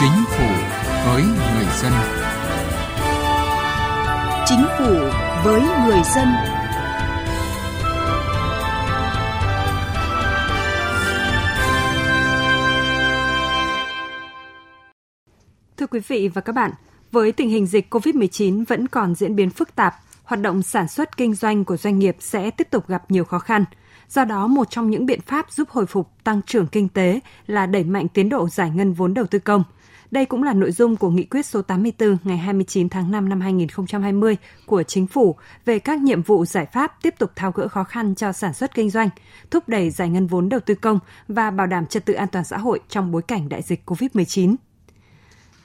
Chính phủ với người dân. Chính phủ với người dân. Thưa quý vị và các bạn, với tình hình dịch COVID-19 vẫn còn diễn biến phức tạp, hoạt động sản xuất kinh doanh của doanh nghiệp sẽ tiếp tục gặp nhiều khó khăn. Do đó, một trong những biện pháp giúp hồi phục tăng trưởng kinh tế là đẩy mạnh tiến độ giải ngân vốn đầu tư công. Đây cũng là nội dung của nghị quyết số 84 ngày 29 tháng 5 năm 2020 của Chính phủ về các nhiệm vụ giải pháp tiếp tục tháo gỡ khó khăn cho sản xuất kinh doanh, thúc đẩy giải ngân vốn đầu tư công và bảo đảm trật tự an toàn xã hội trong bối cảnh đại dịch COVID-19.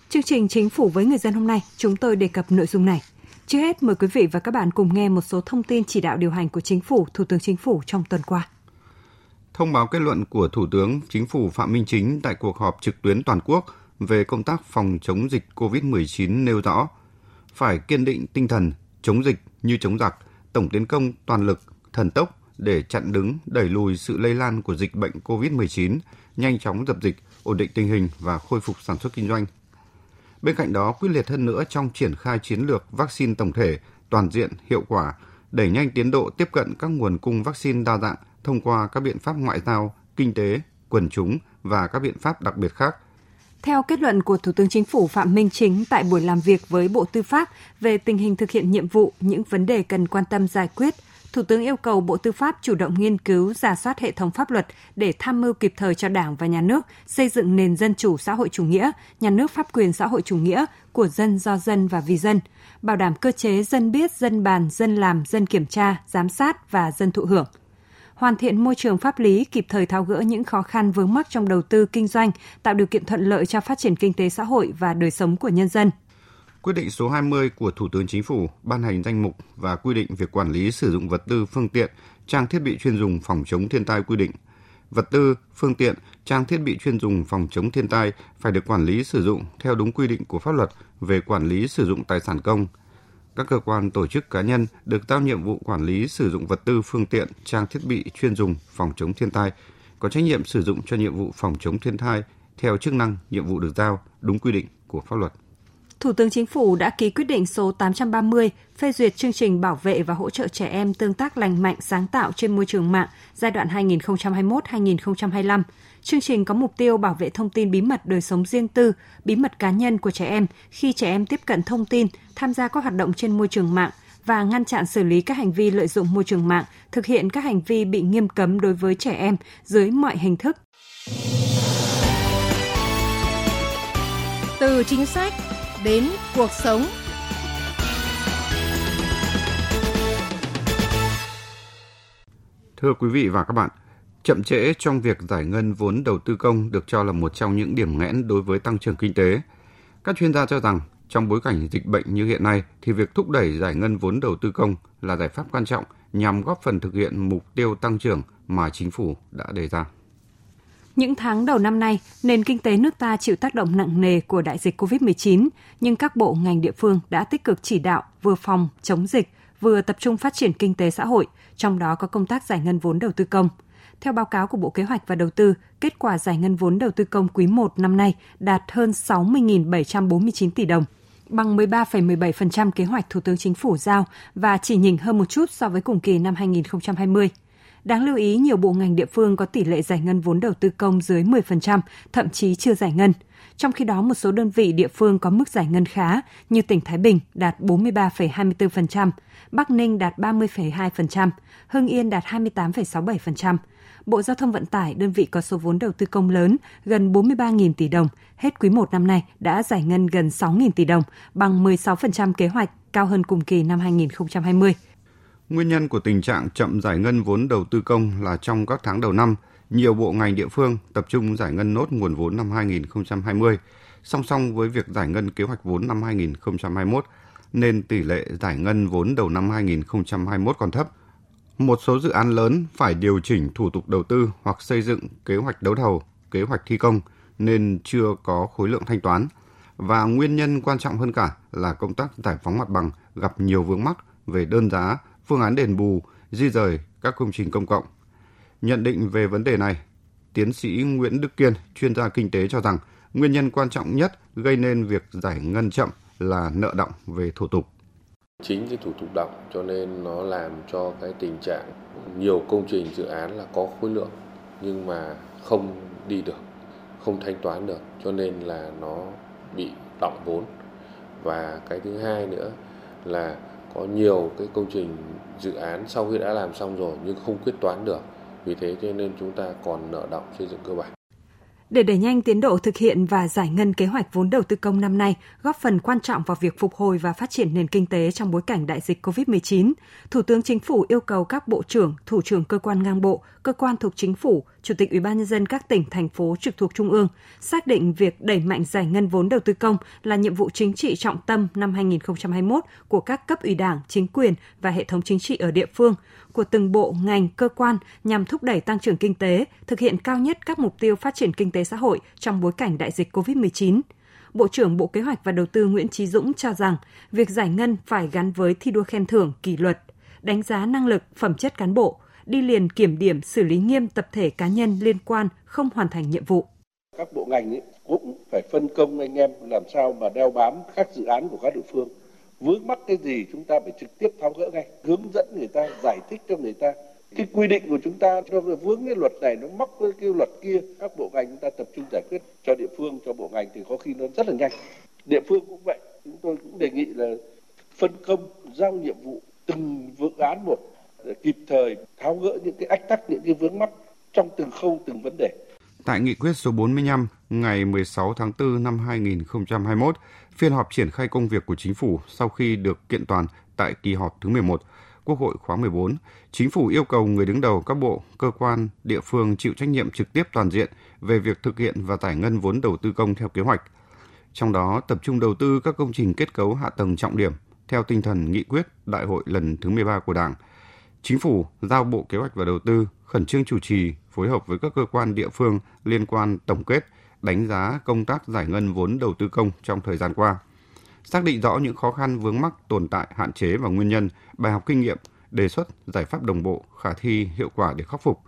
Chương trình Chính phủ với người dân hôm nay, chúng tôi đề cập nội dung này. Trước hết, mời quý vị và các bạn cùng nghe một số thông tin chỉ đạo điều hành của Chính phủ, Thủ tướng Chính phủ trong tuần qua. Thông báo kết luận của Thủ tướng Chính phủ Phạm Minh Chính tại cuộc họp trực tuyến toàn quốc về công tác phòng chống dịch COVID-19 nêu rõ, phải kiên định tinh thần chống dịch như chống giặc, tổng tiến công toàn lực, thần tốc để chặn đứng, đẩy lùi sự lây lan của dịch bệnh COVID-19, nhanh chóng dập dịch, ổn định tình hình và khôi phục sản xuất kinh doanh, Bên cạnh đó, quyết liệt hơn nữa trong triển khai chiến lược vaccine tổng thể, toàn diện, hiệu quả, đẩy nhanh tiến độ tiếp cận các nguồn cung vaccine đa dạng thông qua các biện pháp ngoại giao, kinh tế, quần chúng và các biện pháp đặc biệt khác. Theo kết luận của Thủ tướng Chính phủ Phạm Minh Chính tại buổi làm việc với Bộ Tư pháp về tình hình thực hiện nhiệm vụ, những vấn đề cần quan tâm giải quyết – Thủ tướng yêu cầu Bộ Tư pháp chủ động nghiên cứu, giả soát hệ thống pháp luật để tham mưu kịp thời cho Đảng và Nhà nước xây dựng nền dân chủ xã hội chủ nghĩa, nhà nước pháp quyền xã hội chủ nghĩa của dân do dân và vì dân, bảo đảm cơ chế dân biết, dân bàn, dân làm, dân kiểm tra, giám sát và dân thụ hưởng hoàn thiện môi trường pháp lý, kịp thời tháo gỡ những khó khăn vướng mắc trong đầu tư kinh doanh, tạo điều kiện thuận lợi cho phát triển kinh tế xã hội và đời sống của nhân dân. Quyết định số 20 của Thủ tướng Chính phủ ban hành danh mục và quy định việc quản lý sử dụng vật tư, phương tiện, trang thiết bị chuyên dùng phòng chống thiên tai quy định. Vật tư, phương tiện, trang thiết bị chuyên dùng phòng chống thiên tai phải được quản lý sử dụng theo đúng quy định của pháp luật về quản lý sử dụng tài sản công. Các cơ quan tổ chức cá nhân được giao nhiệm vụ quản lý sử dụng vật tư, phương tiện, trang thiết bị chuyên dùng phòng chống thiên tai, có trách nhiệm sử dụng cho nhiệm vụ phòng chống thiên tai theo chức năng, nhiệm vụ được giao đúng quy định của pháp luật. Thủ tướng Chính phủ đã ký quyết định số 830 phê duyệt chương trình bảo vệ và hỗ trợ trẻ em tương tác lành mạnh sáng tạo trên môi trường mạng giai đoạn 2021-2025. Chương trình có mục tiêu bảo vệ thông tin bí mật đời sống riêng tư, bí mật cá nhân của trẻ em khi trẻ em tiếp cận thông tin, tham gia các hoạt động trên môi trường mạng và ngăn chặn xử lý các hành vi lợi dụng môi trường mạng, thực hiện các hành vi bị nghiêm cấm đối với trẻ em dưới mọi hình thức. Từ chính sách đến cuộc sống. Thưa quý vị và các bạn, chậm trễ trong việc giải ngân vốn đầu tư công được cho là một trong những điểm nghẽn đối với tăng trưởng kinh tế. Các chuyên gia cho rằng trong bối cảnh dịch bệnh như hiện nay thì việc thúc đẩy giải ngân vốn đầu tư công là giải pháp quan trọng nhằm góp phần thực hiện mục tiêu tăng trưởng mà chính phủ đã đề ra. Những tháng đầu năm nay, nền kinh tế nước ta chịu tác động nặng nề của đại dịch COVID-19, nhưng các bộ ngành địa phương đã tích cực chỉ đạo vừa phòng chống dịch, vừa tập trung phát triển kinh tế xã hội, trong đó có công tác giải ngân vốn đầu tư công. Theo báo cáo của Bộ Kế hoạch và Đầu tư, kết quả giải ngân vốn đầu tư công quý 1 năm nay đạt hơn 60.749 tỷ đồng, bằng 13,17% kế hoạch Thủ tướng Chính phủ giao và chỉ nhỉnh hơn một chút so với cùng kỳ năm 2020. Đáng lưu ý, nhiều bộ ngành địa phương có tỷ lệ giải ngân vốn đầu tư công dưới 10%, thậm chí chưa giải ngân. Trong khi đó, một số đơn vị địa phương có mức giải ngân khá như tỉnh Thái Bình đạt 43,24%, Bắc Ninh đạt 30,2%, Hưng Yên đạt 28,67%. Bộ Giao thông Vận tải, đơn vị có số vốn đầu tư công lớn, gần 43.000 tỷ đồng, hết quý 1 năm nay đã giải ngân gần 6.000 tỷ đồng, bằng 16% kế hoạch, cao hơn cùng kỳ năm 2020. Nguyên nhân của tình trạng chậm giải ngân vốn đầu tư công là trong các tháng đầu năm, nhiều bộ ngành địa phương tập trung giải ngân nốt nguồn vốn năm 2020, song song với việc giải ngân kế hoạch vốn năm 2021, nên tỷ lệ giải ngân vốn đầu năm 2021 còn thấp. Một số dự án lớn phải điều chỉnh thủ tục đầu tư hoặc xây dựng kế hoạch đấu thầu, kế hoạch thi công nên chưa có khối lượng thanh toán. Và nguyên nhân quan trọng hơn cả là công tác giải phóng mặt bằng gặp nhiều vướng mắc về đơn giá, phương án đền bù, di rời các công trình công cộng. Nhận định về vấn đề này, tiến sĩ Nguyễn Đức Kiên, chuyên gia kinh tế cho rằng Nguyên nhân quan trọng nhất gây nên việc giải ngân chậm là nợ động về thủ tục. Chính cái thủ tục động cho nên nó làm cho cái tình trạng nhiều công trình dự án là có khối lượng nhưng mà không đi được, không thanh toán được cho nên là nó bị động vốn. Và cái thứ hai nữa là có nhiều cái công trình dự án sau khi đã làm xong rồi nhưng không quyết toán được. Vì thế cho nên chúng ta còn nợ động xây dựng cơ bản. Để đẩy nhanh tiến độ thực hiện và giải ngân kế hoạch vốn đầu tư công năm nay, góp phần quan trọng vào việc phục hồi và phát triển nền kinh tế trong bối cảnh đại dịch COVID-19, Thủ tướng Chính phủ yêu cầu các bộ trưởng, thủ trưởng cơ quan ngang bộ, cơ quan thuộc chính phủ, chủ tịch Ủy ban nhân dân các tỉnh thành phố trực thuộc trung ương xác định việc đẩy mạnh giải ngân vốn đầu tư công là nhiệm vụ chính trị trọng tâm năm 2021 của các cấp ủy Đảng, chính quyền và hệ thống chính trị ở địa phương, của từng bộ, ngành, cơ quan nhằm thúc đẩy tăng trưởng kinh tế, thực hiện cao nhất các mục tiêu phát triển kinh tế xã hội trong bối cảnh đại dịch COVID-19. Bộ trưởng Bộ Kế hoạch và Đầu tư Nguyễn Trí Dũng cho rằng việc giải ngân phải gắn với thi đua khen thưởng, kỷ luật, đánh giá năng lực, phẩm chất cán bộ, đi liền kiểm điểm xử lý nghiêm tập thể cá nhân liên quan không hoàn thành nhiệm vụ. Các bộ ngành ấy cũng phải phân công anh em làm sao mà đeo bám các dự án của các địa phương vướng mắc cái gì chúng ta phải trực tiếp tháo gỡ ngay hướng dẫn người ta giải thích cho người ta cái quy định của chúng ta cho vướng cái luật này nó mắc với cái luật kia các bộ ngành chúng ta tập trung giải quyết cho địa phương cho bộ ngành thì có khi nó rất là nhanh. Địa phương cũng vậy chúng tôi cũng đề nghị là phân công giao nhiệm vụ từng vướng án một để kịp thời tháo gỡ những cái ách tắc những cái vướng mắc trong từng khâu từng vấn đề. Tại nghị quyết số 45 ngày 16 tháng 4 năm 2021, phiên họp triển khai công việc của chính phủ sau khi được kiện toàn tại kỳ họp thứ 11, Quốc hội khóa 14, chính phủ yêu cầu người đứng đầu các bộ, cơ quan, địa phương chịu trách nhiệm trực tiếp toàn diện về việc thực hiện và giải ngân vốn đầu tư công theo kế hoạch. Trong đó tập trung đầu tư các công trình kết cấu hạ tầng trọng điểm theo tinh thần nghị quyết đại hội lần thứ 13 của Đảng. Chính phủ giao Bộ Kế hoạch và Đầu tư khẩn trương chủ trì phối hợp với các cơ quan địa phương liên quan tổng kết, đánh giá công tác giải ngân vốn đầu tư công trong thời gian qua. Xác định rõ những khó khăn vướng mắc tồn tại, hạn chế và nguyên nhân, bài học kinh nghiệm, đề xuất giải pháp đồng bộ, khả thi, hiệu quả để khắc phục,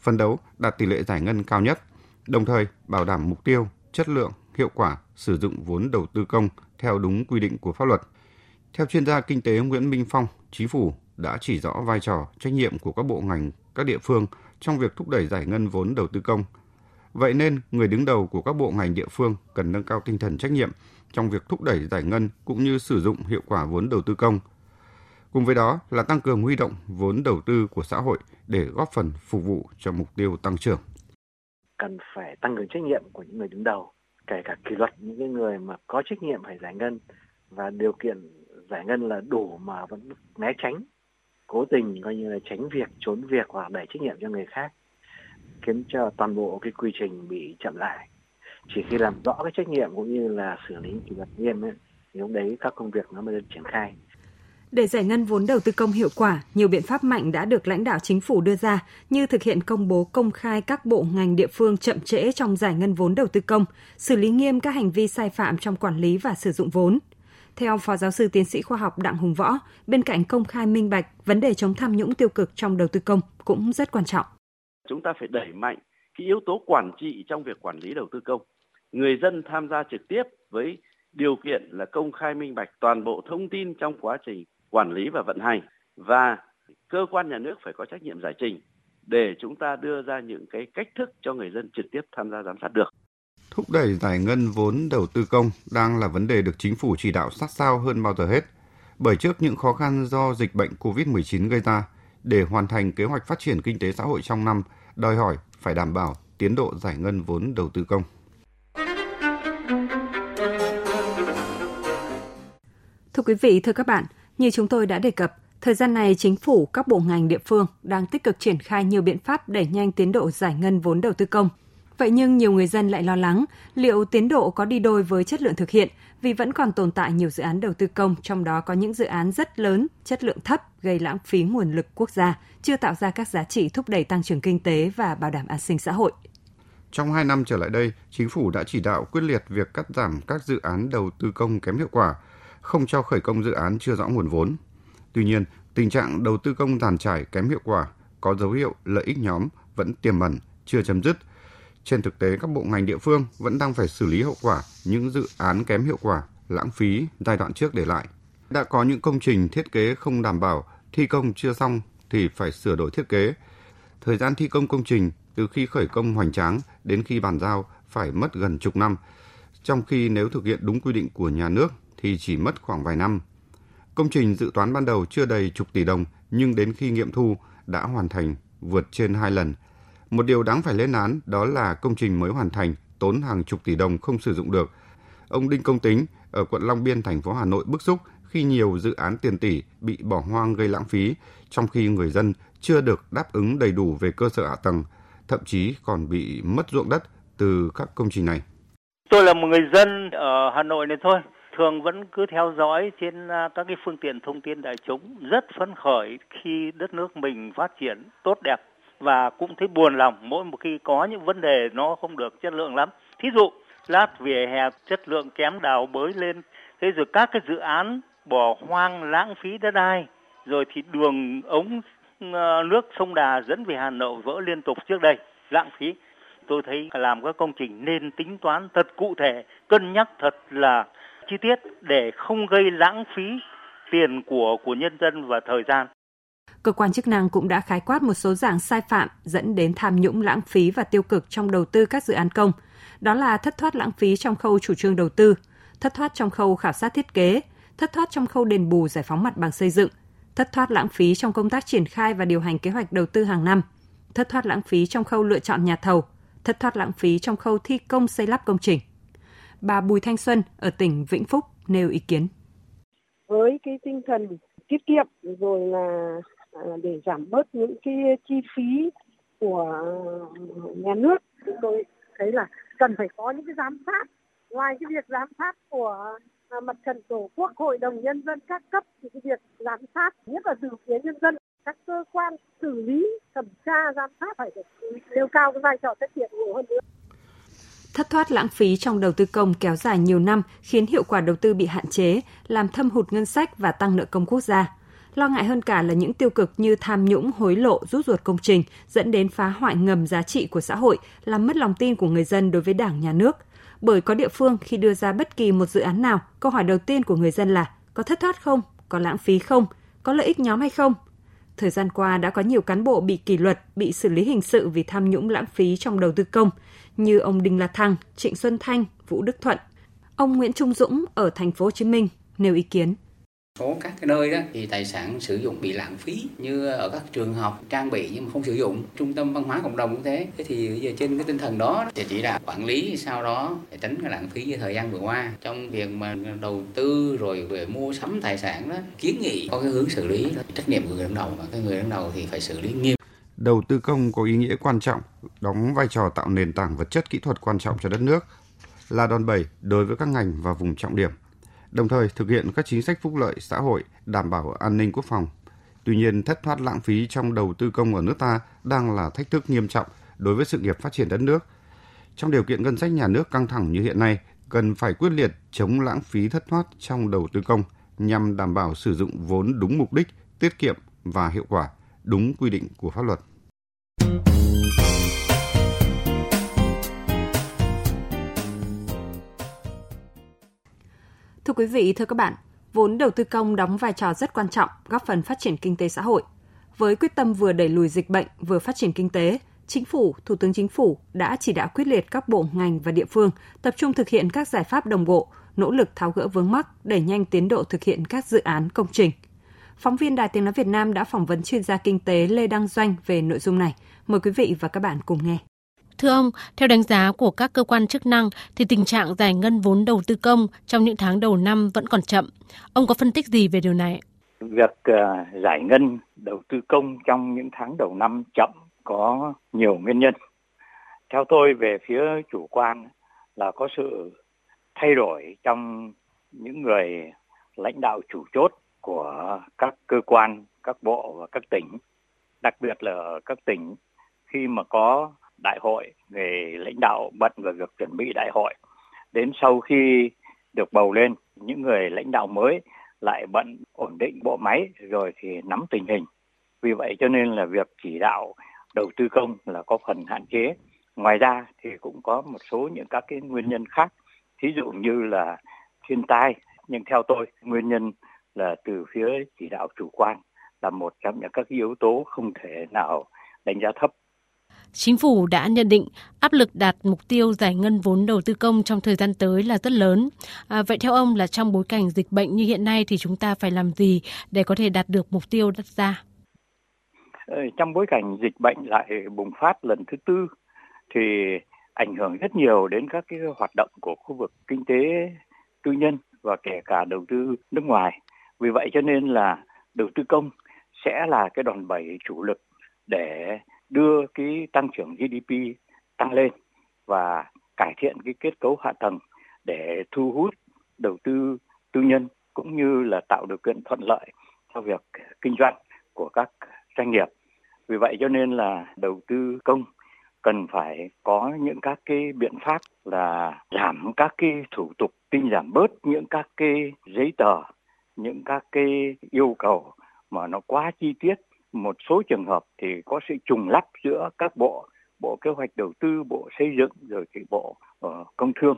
phân đấu đạt tỷ lệ giải ngân cao nhất, đồng thời bảo đảm mục tiêu, chất lượng, hiệu quả sử dụng vốn đầu tư công theo đúng quy định của pháp luật. Theo chuyên gia kinh tế Nguyễn Minh Phong, chính phủ đã chỉ rõ vai trò, trách nhiệm của các bộ ngành, các địa phương trong việc thúc đẩy giải ngân vốn đầu tư công. Vậy nên, người đứng đầu của các bộ ngành địa phương cần nâng cao tinh thần trách nhiệm trong việc thúc đẩy giải ngân cũng như sử dụng hiệu quả vốn đầu tư công. Cùng với đó là tăng cường huy động vốn đầu tư của xã hội để góp phần phục vụ cho mục tiêu tăng trưởng. Cần phải tăng cường trách nhiệm của những người đứng đầu, kể cả kỷ luật những người mà có trách nhiệm phải giải ngân và điều kiện giải ngân là đủ mà vẫn né tránh cố tình coi như là tránh việc trốn việc hoặc đẩy trách nhiệm cho người khác khiến cho toàn bộ cái quy trình bị chậm lại chỉ khi làm rõ cái trách nhiệm cũng như là xử lý kỷ luật nghiêm ấy, thì lúc đấy các công việc nó mới được triển khai để giải ngân vốn đầu tư công hiệu quả, nhiều biện pháp mạnh đã được lãnh đạo chính phủ đưa ra như thực hiện công bố công khai các bộ ngành địa phương chậm trễ trong giải ngân vốn đầu tư công, xử lý nghiêm các hành vi sai phạm trong quản lý và sử dụng vốn. Theo Phó Giáo sư Tiến sĩ khoa học Đặng Hùng Võ, bên cạnh công khai minh bạch, vấn đề chống tham nhũng tiêu cực trong đầu tư công cũng rất quan trọng. Chúng ta phải đẩy mạnh cái yếu tố quản trị trong việc quản lý đầu tư công. Người dân tham gia trực tiếp với điều kiện là công khai minh bạch toàn bộ thông tin trong quá trình quản lý và vận hành và cơ quan nhà nước phải có trách nhiệm giải trình để chúng ta đưa ra những cái cách thức cho người dân trực tiếp tham gia giám sát được. Thúc đẩy giải ngân vốn đầu tư công đang là vấn đề được chính phủ chỉ đạo sát sao hơn bao giờ hết. Bởi trước những khó khăn do dịch bệnh COVID-19 gây ra, để hoàn thành kế hoạch phát triển kinh tế xã hội trong năm, đòi hỏi phải đảm bảo tiến độ giải ngân vốn đầu tư công. Quý vị, thưa các bạn, như chúng tôi đã đề cập, thời gian này chính phủ, các bộ ngành địa phương đang tích cực triển khai nhiều biện pháp đẩy nhanh tiến độ giải ngân vốn đầu tư công – Vậy nhưng nhiều người dân lại lo lắng liệu tiến độ có đi đôi với chất lượng thực hiện vì vẫn còn tồn tại nhiều dự án đầu tư công, trong đó có những dự án rất lớn, chất lượng thấp, gây lãng phí nguồn lực quốc gia, chưa tạo ra các giá trị thúc đẩy tăng trưởng kinh tế và bảo đảm an sinh xã hội. Trong 2 năm trở lại đây, chính phủ đã chỉ đạo quyết liệt việc cắt giảm các dự án đầu tư công kém hiệu quả, không cho khởi công dự án chưa rõ nguồn vốn. Tuy nhiên, tình trạng đầu tư công giàn trải kém hiệu quả, có dấu hiệu lợi ích nhóm vẫn tiềm ẩn, chưa chấm dứt Trên thực tế, các bộ ngành địa phương vẫn đang phải xử lý hậu quả những dự án kém hiệu quả, lãng phí giai đoạn trước để lại. Đã có những công trình thiết kế không đảm bảo, thi công chưa xong thì phải sửa đổi thiết kế. Thời gian thi công công trình từ khi khởi công hoành tráng đến khi bàn giao phải mất gần chục năm, trong khi nếu thực hiện đúng quy định của nhà nước thì chỉ mất khoảng vài năm. Công trình dự toán ban đầu chưa đầy chục tỷ đồng nhưng đến khi nghiệm thu đã hoàn thành vượt trên hai lần. Một điều đáng phải lên án đó là công trình mới hoàn thành tốn hàng chục tỷ đồng không sử dụng được. Ông Đinh Công Tính ở quận Long Biên, thành phố Hà Nội bức xúc khi nhiều dự án tiền tỷ bị bỏ hoang gây lãng phí, trong khi người dân chưa được đáp ứng đầy đủ về cơ sở hạ tầng, thậm chí còn bị mất ruộng đất từ các công trình này. Tôi là một người dân ở Hà Nội này thôi, thường vẫn cứ theo dõi trên à, các cái phương tiện thông tin đại chúng rất phấn khởi khi đất nước mình phát triển tốt đẹp và cũng thấy buồn lòng mỗi một khi có những vấn đề nó không được chất lượng lắm. Thí dụ lát vỉa hè chất lượng kém đào bới lên, thế rồi các cái dự án bỏ hoang lãng phí đất đai, rồi thì đường ống à, nước sông Đà dẫn về Hà Nội vỡ liên tục trước đây, lãng phí tôi thấy làm các công trình nên tính toán thật cụ thể, cân nhắc thật là chi tiết để không gây lãng phí tiền của của nhân dân và thời gian. Cơ quan chức năng cũng đã khái quát một số dạng sai phạm dẫn đến tham nhũng lãng phí và tiêu cực trong đầu tư các dự án công. Đó là thất thoát lãng phí trong khâu chủ trương đầu tư, thất thoát trong khâu khảo sát thiết kế, thất thoát trong khâu đền bù giải phóng mặt bằng xây dựng, thất thoát lãng phí trong công tác triển khai và điều hành kế hoạch đầu tư hàng năm, thất thoát lãng phí trong khâu lựa chọn nhà thầu, thất thoát lãng phí trong khâu thi công xây lắp công trình. Bà Bùi Thanh Xuân ở tỉnh Vĩnh Phúc nêu ý kiến. Với cái tinh thần tiết kiệm rồi là à, để giảm bớt những cái chi phí của à, nhà nước, chúng tôi thấy là cần phải có những cái giám sát ngoài cái việc giám sát của à, mặt trận tổ quốc, hội đồng nhân dân các cấp thì cái việc giám sát, nhất là từ phía nhân dân, các cơ quan xử lý, thẩm tra, giám sát phải được nêu cao cái vai trò trách nhiệm nhiều hơn nữa Thất thoát lãng phí trong đầu tư công kéo dài nhiều năm khiến hiệu quả đầu tư bị hạn chế, làm thâm hụt ngân sách và tăng nợ công quốc gia. Lo ngại hơn cả là những tiêu cực như tham nhũng, hối lộ, rút ruột công trình dẫn đến phá hoại ngầm giá trị của xã hội, làm mất lòng tin của người dân đối với Đảng, Nhà nước. Bởi có địa phương khi đưa ra bất kỳ một dự án nào, câu hỏi đầu tiên của người dân là có thất thoát không, có lãng phí không, có lợi ích nhóm hay không, Thời gian qua đã có nhiều cán bộ bị kỷ luật, bị xử lý hình sự vì tham nhũng lãng phí trong đầu tư công, như ông Đinh La Thăng, Trịnh Xuân Thanh, Vũ Đức Thuận. Ông Nguyễn Trung Dũng ở thành phố Hồ Chí Minh nêu ý kiến số các cái nơi đó thì tài sản sử dụng bị lãng phí như ở các trường học trang bị nhưng mà không sử dụng trung tâm văn hóa cộng đồng cũng thế thế thì giờ trên cái tinh thần đó thì chỉ đạo quản lý sau đó để tránh cái lãng phí như thời gian vừa qua trong việc mà đầu tư rồi về mua sắm tài sản đó kiến nghị có cái hướng xử lý đó. trách nhiệm của người đứng đầu và cái người đứng đầu thì phải xử lý nghiêm đầu tư công có ý nghĩa quan trọng đóng vai trò tạo nền tảng vật chất kỹ thuật quan trọng cho đất nước là đòn bẩy đối với các ngành và vùng trọng điểm đồng thời thực hiện các chính sách phúc lợi xã hội, đảm bảo an ninh quốc phòng. Tuy nhiên, thất thoát lãng phí trong đầu tư công ở nước ta đang là thách thức nghiêm trọng đối với sự nghiệp phát triển đất nước. Trong điều kiện ngân sách nhà nước căng thẳng như hiện nay, cần phải quyết liệt chống lãng phí thất thoát trong đầu tư công nhằm đảm bảo sử dụng vốn đúng mục đích, tiết kiệm và hiệu quả, đúng quy định của pháp luật. Thưa quý vị, thưa các bạn, vốn đầu tư công đóng vai trò rất quan trọng góp phần phát triển kinh tế xã hội. Với quyết tâm vừa đẩy lùi dịch bệnh, vừa phát triển kinh tế, Chính phủ, Thủ tướng Chính phủ đã chỉ đạo quyết liệt các bộ ngành và địa phương tập trung thực hiện các giải pháp đồng bộ, nỗ lực tháo gỡ vướng mắc, đẩy nhanh tiến độ thực hiện các dự án công trình. Phóng viên Đài Tiếng Nói Việt Nam đã phỏng vấn chuyên gia kinh tế Lê Đăng Doanh về nội dung này. Mời quý vị và các bạn cùng nghe. Thưa ông, theo đánh giá của các cơ quan chức năng thì tình trạng giải ngân vốn đầu tư công trong những tháng đầu năm vẫn còn chậm. Ông có phân tích gì về điều này? Việc uh, giải ngân đầu tư công trong những tháng đầu năm chậm có nhiều nguyên nhân. Theo tôi về phía chủ quan là có sự thay đổi trong những người lãnh đạo chủ chốt của các cơ quan, các bộ và các tỉnh, đặc biệt là ở các tỉnh khi mà có đại hội về lãnh đạo bận về việc chuẩn bị đại hội. Đến sau khi được bầu lên những người lãnh đạo mới lại bận ổn định bộ máy rồi thì nắm tình hình. Vì vậy cho nên là việc chỉ đạo đầu tư công là có phần hạn chế. Ngoài ra thì cũng có một số những các cái nguyên nhân khác, thí dụ như là thiên tai, nhưng theo tôi nguyên nhân là từ phía chỉ đạo chủ quan là một trong những các yếu tố không thể nào đánh giá thấp. Chính phủ đã nhận định áp lực đạt mục tiêu giải ngân vốn đầu tư công trong thời gian tới là rất lớn. À, vậy theo ông là trong bối cảnh dịch bệnh như hiện nay thì chúng ta phải làm gì để có thể đạt được mục tiêu đặt ra? Ờ, trong bối cảnh dịch bệnh lại bùng phát lần thứ tư thì ảnh hưởng rất nhiều đến các cái hoạt động của khu vực kinh tế tư nhân và kể cả đầu tư nước ngoài. Vì vậy cho nên là đầu tư công sẽ là cái đòn bẩy chủ lực để đưa cái tăng trưởng GDP tăng lên và cải thiện cái kết cấu hạ tầng để thu hút đầu tư tư nhân cũng như là tạo điều kiện thuận lợi cho việc kinh doanh của các doanh nghiệp. Vì vậy cho nên là đầu tư công cần phải có những các cái biện pháp là giảm các cái thủ tục tinh giảm bớt những các cái giấy tờ, những các cái yêu cầu mà nó quá chi tiết một số trường hợp thì có sự trùng lắp giữa các bộ bộ kế hoạch đầu tư bộ xây dựng rồi thì bộ uh, công thương.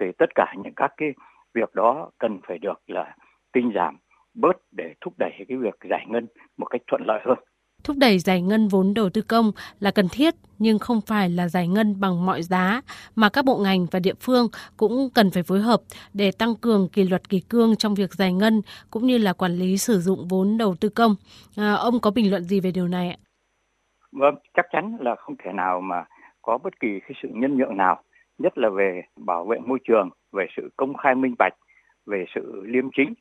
Thì tất cả những các cái việc đó cần phải được là tinh giảm bớt để thúc đẩy cái việc giải ngân một cách thuận lợi hơn. Thúc đẩy giải ngân vốn đầu tư công là cần thiết nhưng không phải là giải ngân bằng mọi giá mà các bộ ngành và địa phương cũng cần phải phối hợp để tăng cường kỷ luật kỳ cương trong việc giải ngân cũng như là quản lý sử dụng vốn đầu tư công. À, ông có bình luận gì về điều này ạ? Vâng, chắc chắn là không thể nào mà có bất kỳ cái sự nhân nhượng nào, nhất là về bảo vệ môi trường, về sự công khai minh bạch, về sự liêm chính.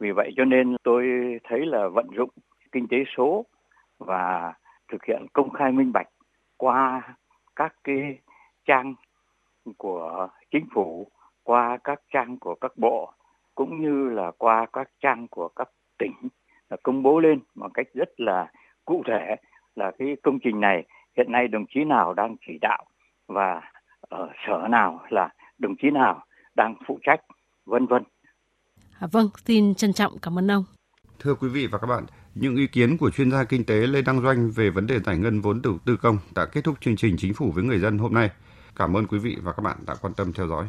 Vì vậy cho nên tôi thấy là vận dụng kinh tế số và thực hiện công khai minh bạch qua các cái trang của chính phủ, qua các trang của các bộ cũng như là qua các trang của các tỉnh là công bố lên một cách rất là cụ thể là cái công trình này hiện nay đồng chí nào đang chỉ đạo và ở sở nào là đồng chí nào đang phụ trách vân vân. À, vâng, xin trân trọng cảm ơn ông. Thưa quý vị và các bạn, những ý kiến của chuyên gia kinh tế Lê Đăng Doanh về vấn đề giải ngân vốn đầu tư công đã kết thúc chương trình Chính phủ với người dân hôm nay. Cảm ơn quý vị và các bạn đã quan tâm theo dõi.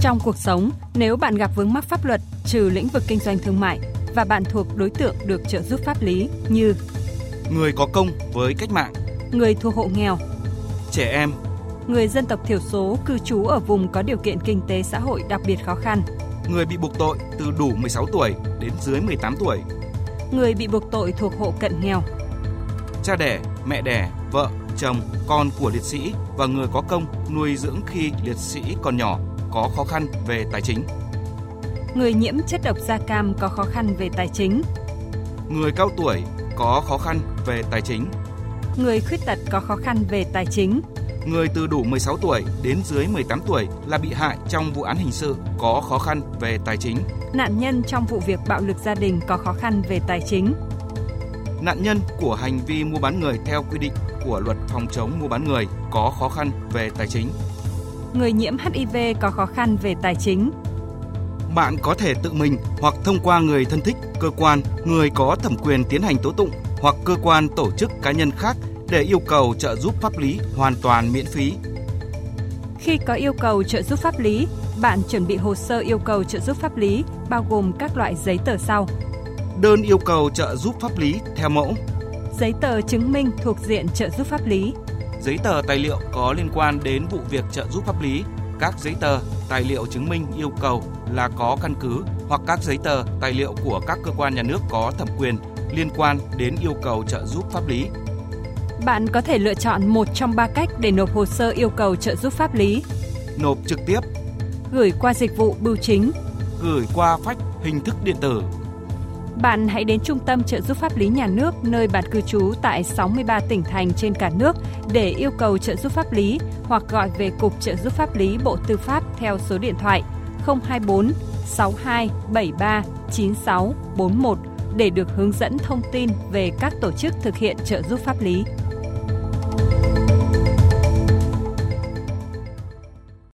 Trong cuộc sống, nếu bạn gặp vướng mắc pháp luật trừ lĩnh vực kinh doanh thương mại và bạn thuộc đối tượng được trợ giúp pháp lý như người có công với cách mạng, người thuộc hộ nghèo, trẻ em, người dân tộc thiểu số cư trú ở vùng có điều kiện kinh tế xã hội đặc biệt khó khăn, người bị buộc tội từ đủ 16 tuổi đến dưới 18 tuổi, người bị buộc tội thuộc hộ cận nghèo, cha đẻ, mẹ đẻ, vợ, chồng, con của liệt sĩ và người có công nuôi dưỡng khi liệt sĩ còn nhỏ có khó khăn về tài chính. Người nhiễm chất độc da cam có khó khăn về tài chính. Người cao tuổi có khó khăn về tài chính. Người khuyết tật có khó khăn về tài chính. Người từ đủ 16 tuổi đến dưới 18 tuổi là bị hại trong vụ án hình sự có khó khăn về tài chính. Nạn nhân trong vụ việc bạo lực gia đình có khó khăn về tài chính. Nạn nhân của hành vi mua bán người theo quy định của luật phòng chống mua bán người có khó khăn về tài chính. Người nhiễm HIV có khó khăn về tài chính. Bạn có thể tự mình hoặc thông qua người thân thích, cơ quan, người có thẩm quyền tiến hành tố tụng hoặc cơ quan tổ chức cá nhân khác để yêu cầu trợ giúp pháp lý hoàn toàn miễn phí. Khi có yêu cầu trợ giúp pháp lý, bạn chuẩn bị hồ sơ yêu cầu trợ giúp pháp lý bao gồm các loại giấy tờ sau. Đơn yêu cầu trợ giúp pháp lý theo mẫu. Giấy tờ chứng minh thuộc diện trợ giúp pháp lý. Giấy tờ tài liệu có liên quan đến vụ việc trợ giúp pháp lý. Các giấy tờ, tài liệu chứng minh yêu cầu là có căn cứ hoặc các giấy tờ, tài liệu của các cơ quan nhà nước có thẩm quyền liên quan đến yêu cầu trợ giúp pháp lý. Bạn có thể lựa chọn một trong ba cách để nộp hồ sơ yêu cầu trợ giúp pháp lý. Nộp trực tiếp, Gửi qua dịch vụ bưu chính. gửi qua phách hình thức điện tử, Bạn hãy đến Trung tâm trợ giúp pháp lý nhà nước nơi bạn cư trú tại 63 tỉnh thành trên cả nước để yêu cầu trợ giúp pháp lý hoặc gọi về Cục Trợ giúp pháp lý Bộ Tư pháp theo số điện thoại 024 62 73 96 41 để được hướng dẫn thông tin về các tổ chức thực hiện trợ giúp pháp lý.